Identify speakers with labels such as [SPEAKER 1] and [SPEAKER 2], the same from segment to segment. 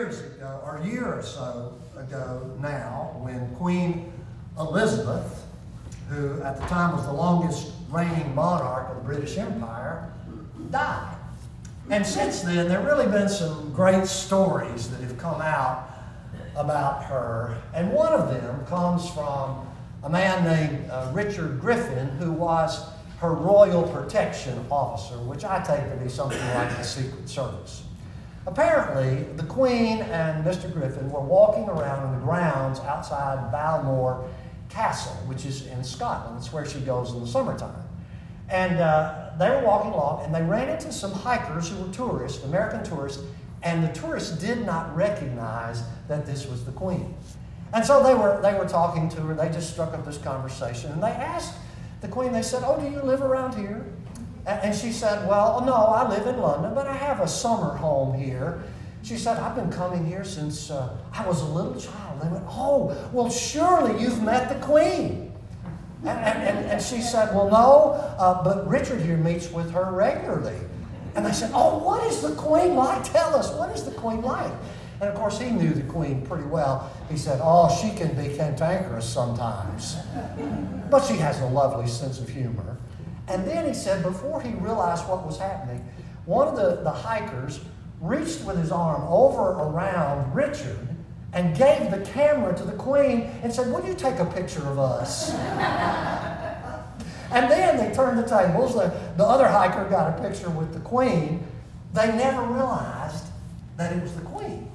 [SPEAKER 1] years ago, or a year or so ago now, when Queen Elizabeth, who at the time was the longest reigning monarch of the British Empire, died. And since then, there have really been some great stories that have come out about her. And one of them comes from a man named uh, Richard Griffin, who was her royal protection officer, which I take to be something like the Secret Service. Apparently, the Queen and Mr. Griffin were walking around in the grounds outside Balmoral Castle, which is in Scotland. It's where she goes in the summertime. And uh, they were walking along, and they ran into some hikers who were tourists, American tourists, and the tourists did not recognize that this was the Queen. And so they were, they were talking to her. They just struck up this conversation. And they asked the Queen, they said, Oh, do you live around here? And she said, Well, no, I live in London, but I have a summer home here. She said, I've been coming here since uh, I was a little child. They went, Oh, well, surely you've met the Queen. And, and, and she said, Well, no, uh, but Richard here meets with her regularly. And they said, Oh, what is the Queen like? Tell us, what is the Queen like? And of course, he knew the Queen pretty well. He said, Oh, she can be cantankerous sometimes, but she has a lovely sense of humor. And then he said, before he realized what was happening, one of the, the hikers reached with his arm over around Richard and gave the camera to the Queen and said, Would you take a picture of us? and then they turned the tables. The, the other hiker got a picture with the Queen. They never realized that it was the Queen.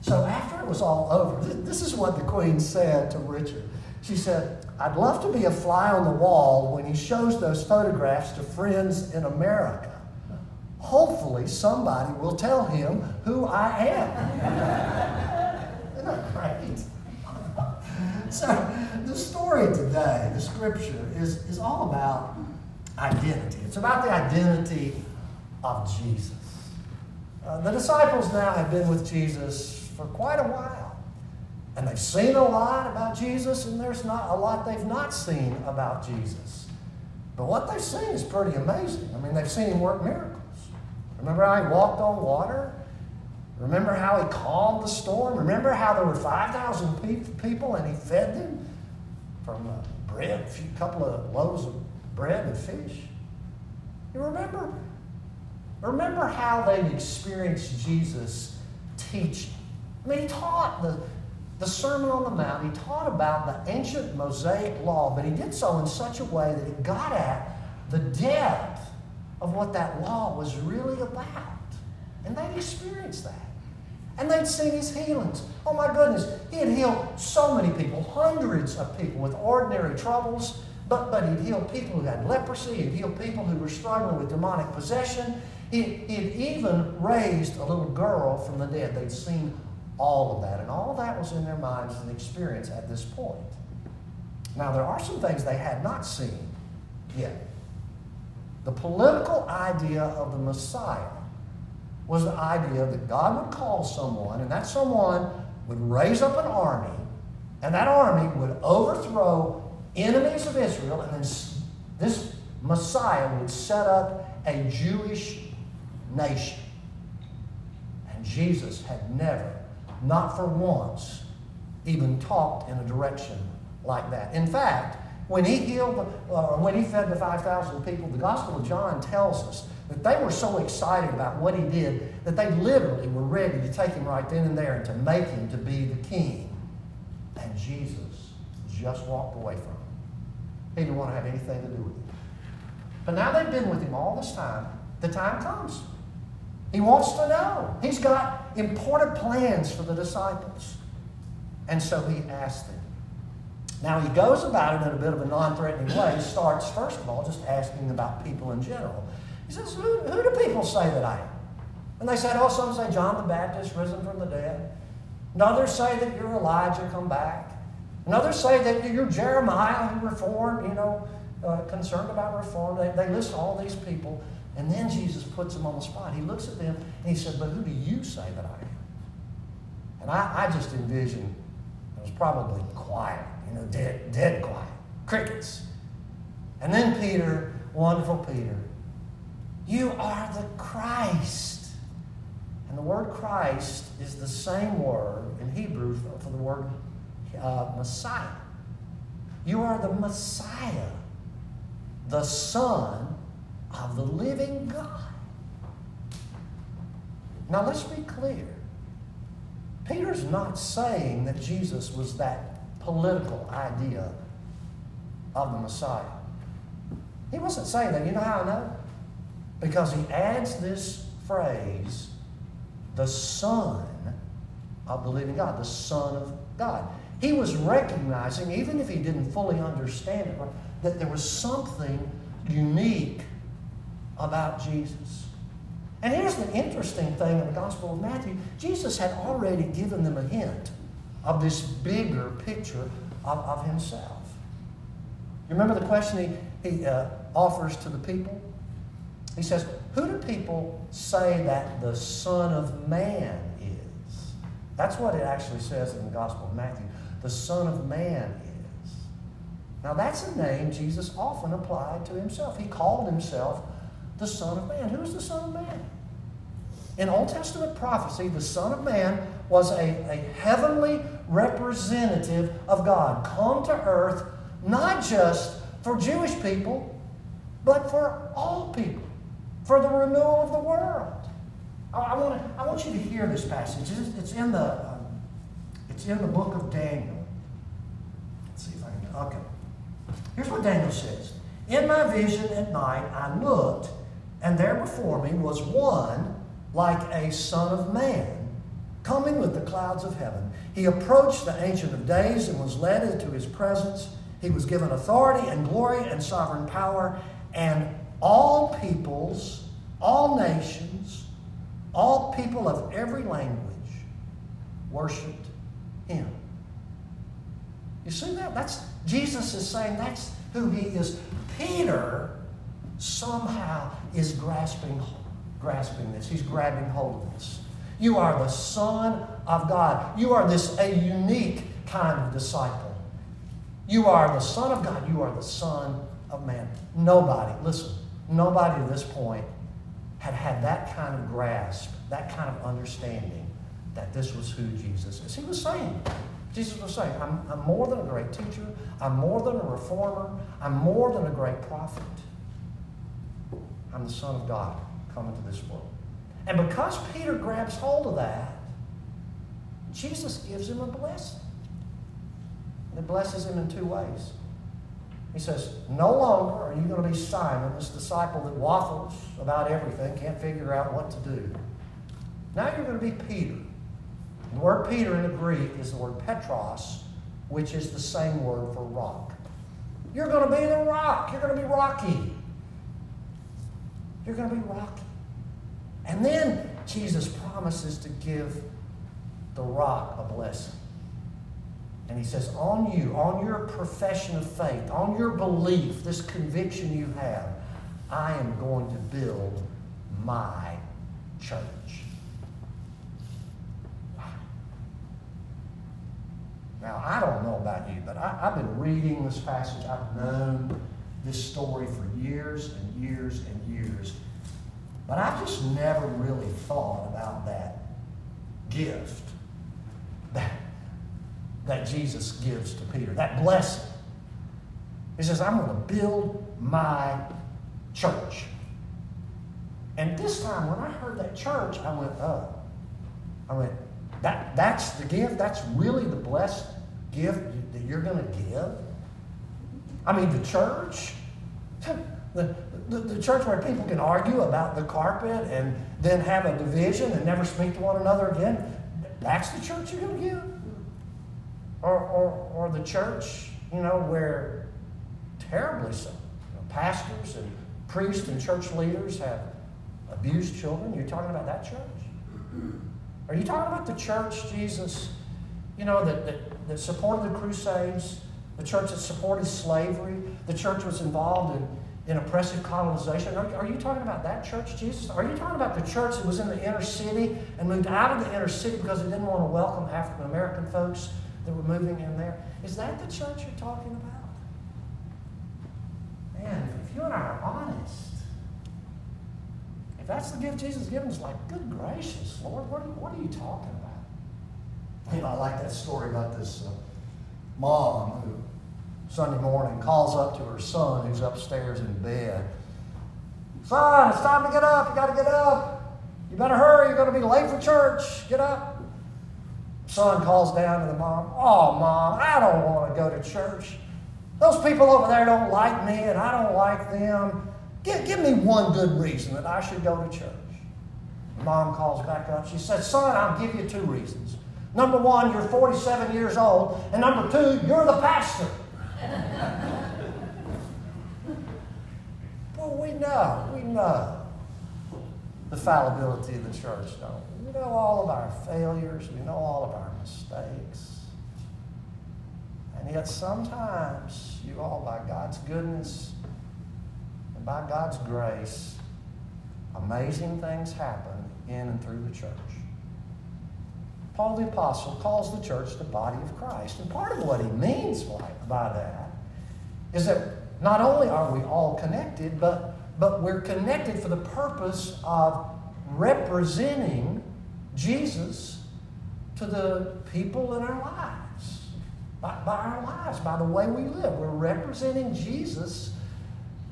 [SPEAKER 1] So after it was all over, this is what the Queen said to Richard. She said, I'd love to be a fly on the wall when he shows those photographs to friends in America. Hopefully, somebody will tell him who I am. Isn't that great? so, the story today, the scripture, is, is all about identity. It's about the identity of Jesus. Uh, the disciples now have been with Jesus for quite a while. And they've seen a lot about Jesus, and there's not a lot they've not seen about Jesus. But what they've seen is pretty amazing. I mean, they've seen him work miracles. Remember how he walked on water? Remember how he calmed the storm? Remember how there were 5,000 people and he fed them from bread, a few couple of loaves of bread and fish? You remember? Remember how they experienced Jesus teaching I mean, he taught the, the Sermon on the Mount, he taught about the ancient Mosaic law, but he did so in such a way that it got at the depth of what that law was really about. And they'd experienced that. And they'd seen his healings. Oh my goodness, he had healed so many people, hundreds of people with ordinary troubles. But, but he'd healed people who had leprosy, he'd healed people who were struggling with demonic possession. He, he'd even raised a little girl from the dead. They'd seen all of that. And all that was in their minds and experience at this point. Now, there are some things they had not seen yet. The political idea of the Messiah was the idea that God would call someone, and that someone would raise up an army, and that army would overthrow enemies of Israel, and then this Messiah would set up a Jewish nation. And Jesus had never not for once, even talked in a direction like that. In fact, when he healed, uh, when he fed the 5,000 people, the Gospel of John tells us that they were so excited about what he did that they literally were ready to take him right then and there and to make him to be the king. And Jesus just walked away from him. He didn't want to have anything to do with him. But now they've been with him all this time. The time comes. He wants to know. He's got important plans for the disciples. And so he asks them. Now he goes about it in a bit of a non threatening way. He starts, first of all, just asking about people in general. He says, who, who do people say that I am? And they said, Oh, some say John the Baptist risen from the dead. And others say that you're Elijah come back. And others say that you're Jeremiah who reformed, you know, uh, concerned about reform. They, they list all these people. And then Jesus puts them on the spot. He looks at them and he said, But who do you say that I am? And I, I just envision it was probably quiet, you know, dead, dead quiet, crickets. And then Peter, wonderful Peter, you are the Christ. And And the word Christ is the same word in Hebrew for the word uh, Messiah. You are the Messiah, the Son of the living God. Now let's be clear. Peter's not saying that Jesus was that political idea of the Messiah. He wasn't saying that. You know how I know? Because he adds this phrase, the Son of the living God, the Son of God. He was recognizing, even if he didn't fully understand it, that there was something unique about Jesus. And here's the interesting thing in the Gospel of Matthew Jesus had already given them a hint of this bigger picture of, of himself. You remember the question he, he uh, offers to the people? He says, Who do people say that the Son of Man is? That's what it actually says in the Gospel of Matthew. The Son of Man is. Now, that's a name Jesus often applied to himself. He called himself the Son of Man. Who's the Son of Man? In Old Testament prophecy, the Son of Man was a, a heavenly representative of God, come to earth not just for Jewish people, but for all people, for the renewal of the world. I, I want, to, I want you to hear this passage. It's, it's in the, um, it's in the book of Daniel. Let's see if I can. Okay. Here's what Daniel says In my vision at night, I looked, and there before me was one like a son of man, coming with the clouds of heaven. He approached the Ancient of Days and was led into his presence. He was given authority and glory and sovereign power, and all peoples, all nations, all people of every language worshiped him. You see that? That's Jesus is saying that's who he is. Peter somehow is grasping grasping this. He's grabbing hold of this. You are the Son of God. You are this a unique kind of disciple. You are the Son of God. You are the Son of Man. Nobody, listen, nobody at this point had had that kind of grasp, that kind of understanding that this was who Jesus is. He was saying, Jesus was saying, I'm, I'm more than a great teacher. I'm more than a reformer. I'm more than a great prophet. I'm the Son of God come into this world. And because Peter grabs hold of that, Jesus gives him a blessing. And it blesses him in two ways. He says, No longer are you going to be Simon, this disciple that waffles about everything, can't figure out what to do. Now you're going to be Peter. The word Peter in the Greek is the word Petros, which is the same word for rock. You're going to be the rock. You're going to be rocky. You're going to be rocky. And then Jesus promises to give the rock a blessing. And he says, on you, on your profession of faith, on your belief, this conviction you have, I am going to build my church. Now, I don't know about you, but I, have been reading this passage. I've known this story for years and years and years. But I just never really thought about that gift that, that Jesus gives to Peter, that blessing. He says, I'm going to build my church. And this time, when I heard that church, I went, oh. I went, that, that's the gift? That's really the blessed gift that you're going to give? I mean, the church? The, the, the, church where people can argue about the carpet and then have a division and never speak to one another again, that's the church you're going to give? Or, or, or the church, you know, where terribly so, you know, pastors and priests and church leaders have abused children? You're talking about that church? Are you talking about the church, Jesus, you know, that, that, that supported the Crusades, the church that supported slavery, the church was involved in in oppressive colonization. Are, are, you talking about that church, Jesus? Are you talking about the church that was in the inner city and moved out of the inner city because it didn't want to welcome African American folks that were moving in there? Is that the church you're talking about? Man, if you and I are honest, if that's the gift Jesus given us, like, good gracious, Lord, what are, what are you talking about? You know, I like that story about this uh, mom who Sunday morning calls up to her son who's upstairs in bed. Son, it's time to get up. You got to get up. You better hurry. You're going to be late for church. Get up. Son calls down to the mom. Oh, mom, I don't want to go to church. Those people over there don't like me, and I don't like them. Give, give me one good reason that I should go to church. Mom calls back up. She says, Son, I'll give you two reasons. Number one, you're 47 years old. And number two, you're the pastor. Well, we know, we know the fallibility of the church, don't we? We know all of our failures, we know all of our mistakes. And yet, sometimes, you all, by God's goodness and by God's grace, amazing things happen in and through the church. Paul the Apostle calls the church the body of Christ. And part of what he means by, by that is that not only are we all connected, but, but we're connected for the purpose of representing Jesus to the people in our lives. By, by our lives, by the way we live. We're representing Jesus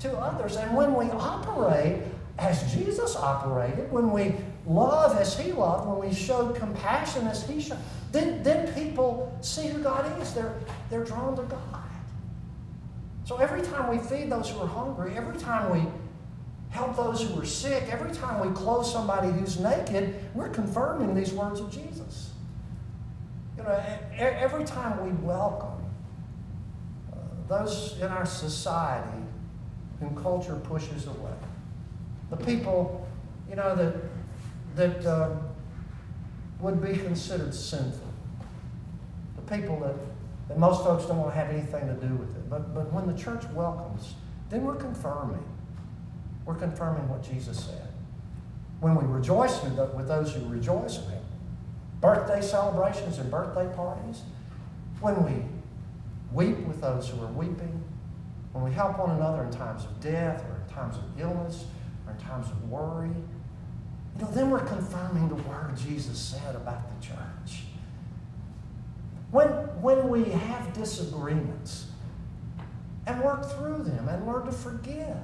[SPEAKER 1] to others. And when we operate as Jesus operated, when we love as He loved, when we show compassion as He showed, then, then people see who God is. They're, they're drawn to God. So every time we feed those who are hungry, every time we help those who are sick, every time we clothe somebody who's naked, we're confirming these words of Jesus. You know, every time we welcome uh, those in our society whom culture pushes away, the people, you know, that that uh, would be considered sinful, the people that, that most folks don't want to have anything to do with it. But, but when the church welcomes, then we're confirming. We're confirming what Jesus said. When we rejoice with with those who rejoice Him, birthday celebrations and birthday parties, when we weep with those who are weeping, when we help one another in times of death or in times of illness or in times of worry, you know, then we're confirming the word Jesus said about the church. When, when we have disagreements and work through them and learn to forgive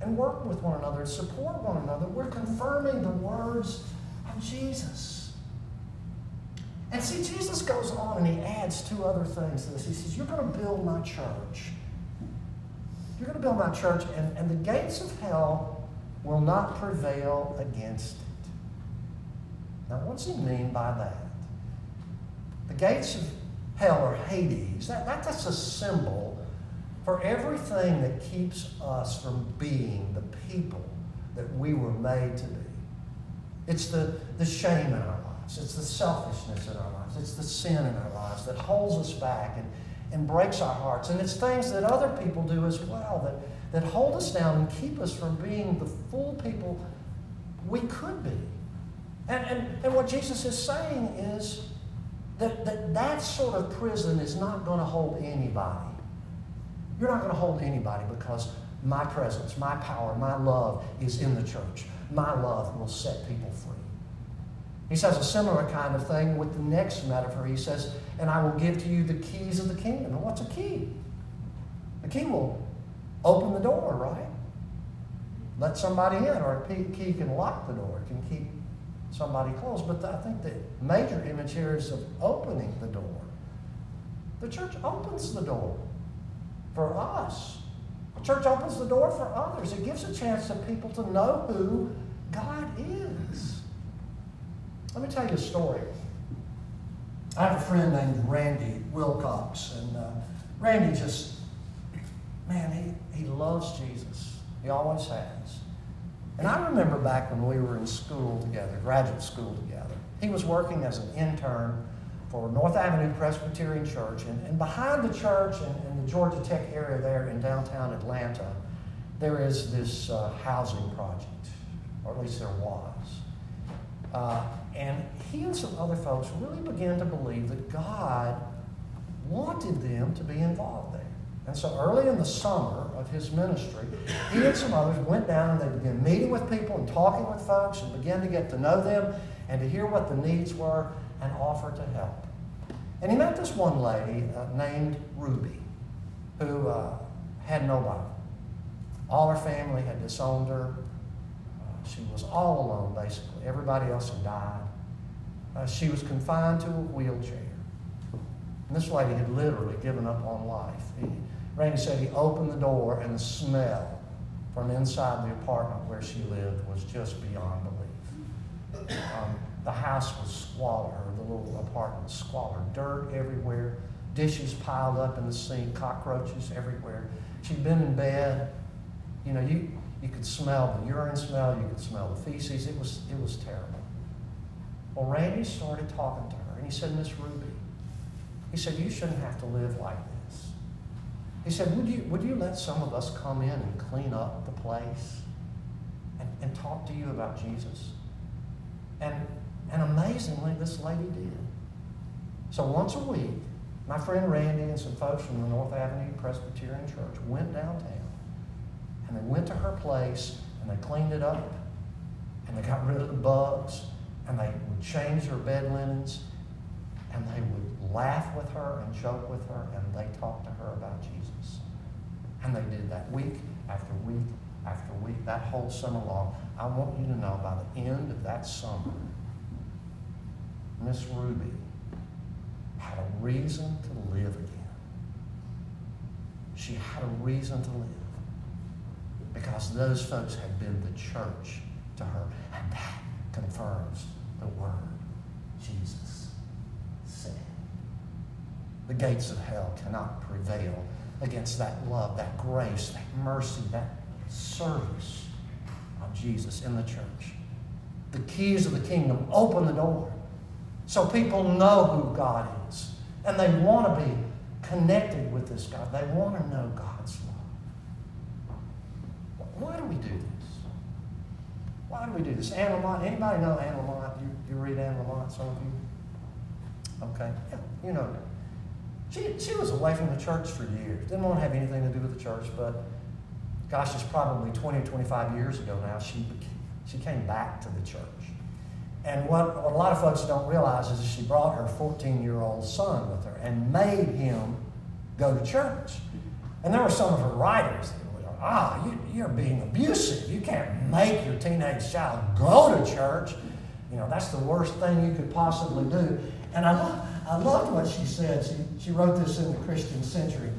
[SPEAKER 1] and work with one another and support one another, we're confirming the words of Jesus. And see, Jesus goes on and he adds two other things to this. He says, You're going to build my church. You're going to build my church, and, and the gates of hell will not prevail against it. Now, what he mean by that? The gates of hell or Hades, that, that, that's a symbol for everything that keeps us from being the people that we were made to be. It's the, the shame in our lives, it's the selfishness in our lives, it's the sin in our lives that holds us back and, and breaks our hearts. And it's things that other people do as well that that hold us down and keep us from being the full people we could be. And, and, and what Jesus is saying is that, that that sort of prison is not going to hold anybody. You're not going to hold anybody because my presence, my power, my love is in the church. My love will set people free. He says a similar kind of thing with the next metaphor. He says, And I will give to you the keys of the kingdom. And what's a key? A key will open the door, right? Let somebody in, or a key can lock the door, it can keep somebody closed. But I think the major image here is of opening the door. The church opens the door for us. The church opens the door for others. It gives a chance to people to know who God is. Let me tell you a story. I have a friend named Randy Wilcox, and uh, Randy just, man, he, he loves Jesus. He always has. And I remember back when we were in school together, graduate school together. He was working as an intern for North Avenue Presbyterian Church. And, and behind the church and, in the Georgia Tech area there in downtown Atlanta, there is this uh, housing project, or at least there was. Uh, and he and some other folks really began to believe that God wanted them to be involved there. And so early in the summer of his ministry, he and some others went down and they began meeting with people and talking with folks and began to get to know them and to hear what the needs were and offer to help. And he met this one lady uh, named Ruby who uh, had nobody. All her family had disowned her. Uh, she was all alone, basically. Everybody else had died. Uh, she was confined to a wheelchair. And this lady had literally given up on life. Randy said he opened the door and the smell from inside the apartment where she lived was just beyond belief. Um, the house was squalor, the little apartment squalor, dirt everywhere, dishes piled up in the sink, cockroaches everywhere. She'd been in bed. You know, you, you could smell the urine smell, you could smell the feces. It was, it was terrible. Well, Randy started talking to her, and he said, Miss Ruby, he said, you shouldn't have to live like this. He said, would you, would you let some of us come in and clean up the place and, and talk to you about Jesus? And, and amazingly, this lady did. So once a week, my friend Randy and some folks from the North Avenue Presbyterian Church went downtown and they went to her place and they cleaned it up and they got rid of the bugs and they would change her bed linens and they would laugh with her and joke with her and they talked to her about Jesus. And they did that week after week after week, that whole summer long. I want you to know by the end of that summer, Miss Ruby had a reason to live again. She had a reason to live because those folks had been the church to her. And that confirms the word Jesus said. The gates of hell cannot prevail against that love, that grace, that mercy, that service of Jesus in the church. The keys of the kingdom open the door so people know who God is and they want to be connected with this God. They want to know God's love. Why do we do this? Why do we do this? Anne Lamott, anybody know Anne Lamott? You, you read Anne Lamott, some of you? Okay, yeah, you know. She, she was away from the church for years. Didn't want to have anything to do with the church, but gosh, it's probably 20 or 25 years ago now, she, she came back to the church. And what, what a lot of folks don't realize is that she brought her 14 year old son with her and made him go to church. And there were some of her writers that were, ah, you, you're being abusive. You can't make your teenage child go to church. You know, that's the worst thing you could possibly do. And I, lo- I loved what she said. She, she wrote this in the Christian Century.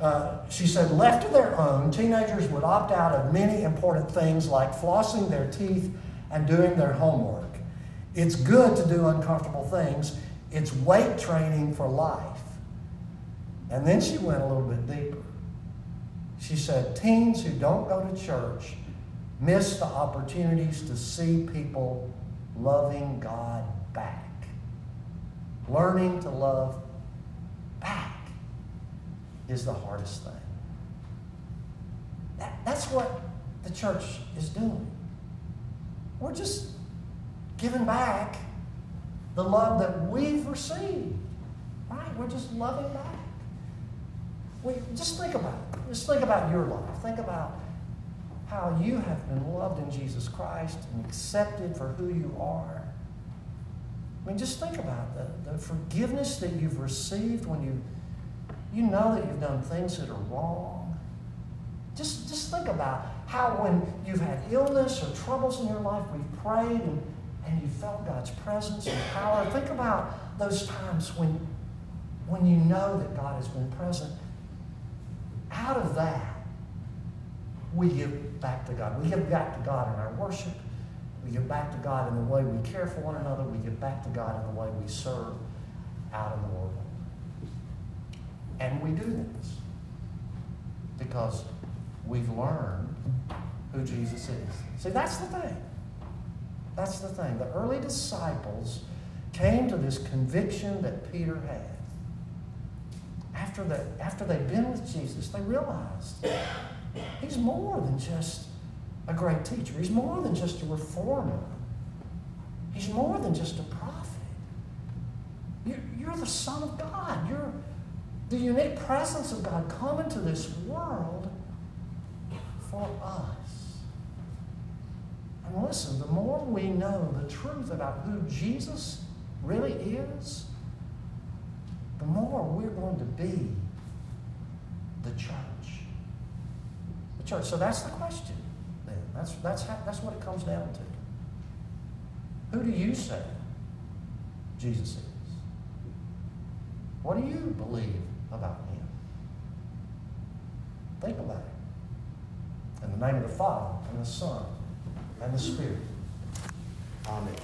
[SPEAKER 1] Uh, she said, left to their own, teenagers would opt out of many important things like flossing their teeth and doing their homework. It's good to do uncomfortable things. It's weight training for life. And then she went a little bit deeper. She said, teens who don't go to church miss the opportunities to see people loving God back. Learning to love back is the hardest thing. That, that's what the church is doing. We're just giving back the love that we've received. Right? We're just loving back. We, just think about it. Just think about your life. Think about how you have been loved in Jesus Christ and accepted for who you are. I mean, just think about the, the forgiveness that you've received when you, you know that you've done things that are wrong. Just, just think about how when you've had illness or troubles in your life, we've prayed and, and you felt God's presence and power. Think about those times when, when you know that God has been present. Out of that, we give back to God. We give back to God in our worship. We give back to God in the way we care for one another. We give back to God in the way we serve out in the world. And we do this because we've learned who Jesus is. See, that's the thing. That's the thing. The early disciples came to this conviction that Peter had. After, the, after they'd been with Jesus, they realized he's more than just a great teacher. He's more than just a reformer. He's more than just a prophet. You're, the Son of God. You're, the unique presence of God come into this world for us. And listen, the more we know the truth about who Jesus really is, the more we're going to be the church. The church. So that's the question. That's that's how, that's what it comes down to. Who do you say Jesus is? What do you believe about him? Think about it. In the name of the Father and the Son and the Spirit. Amen.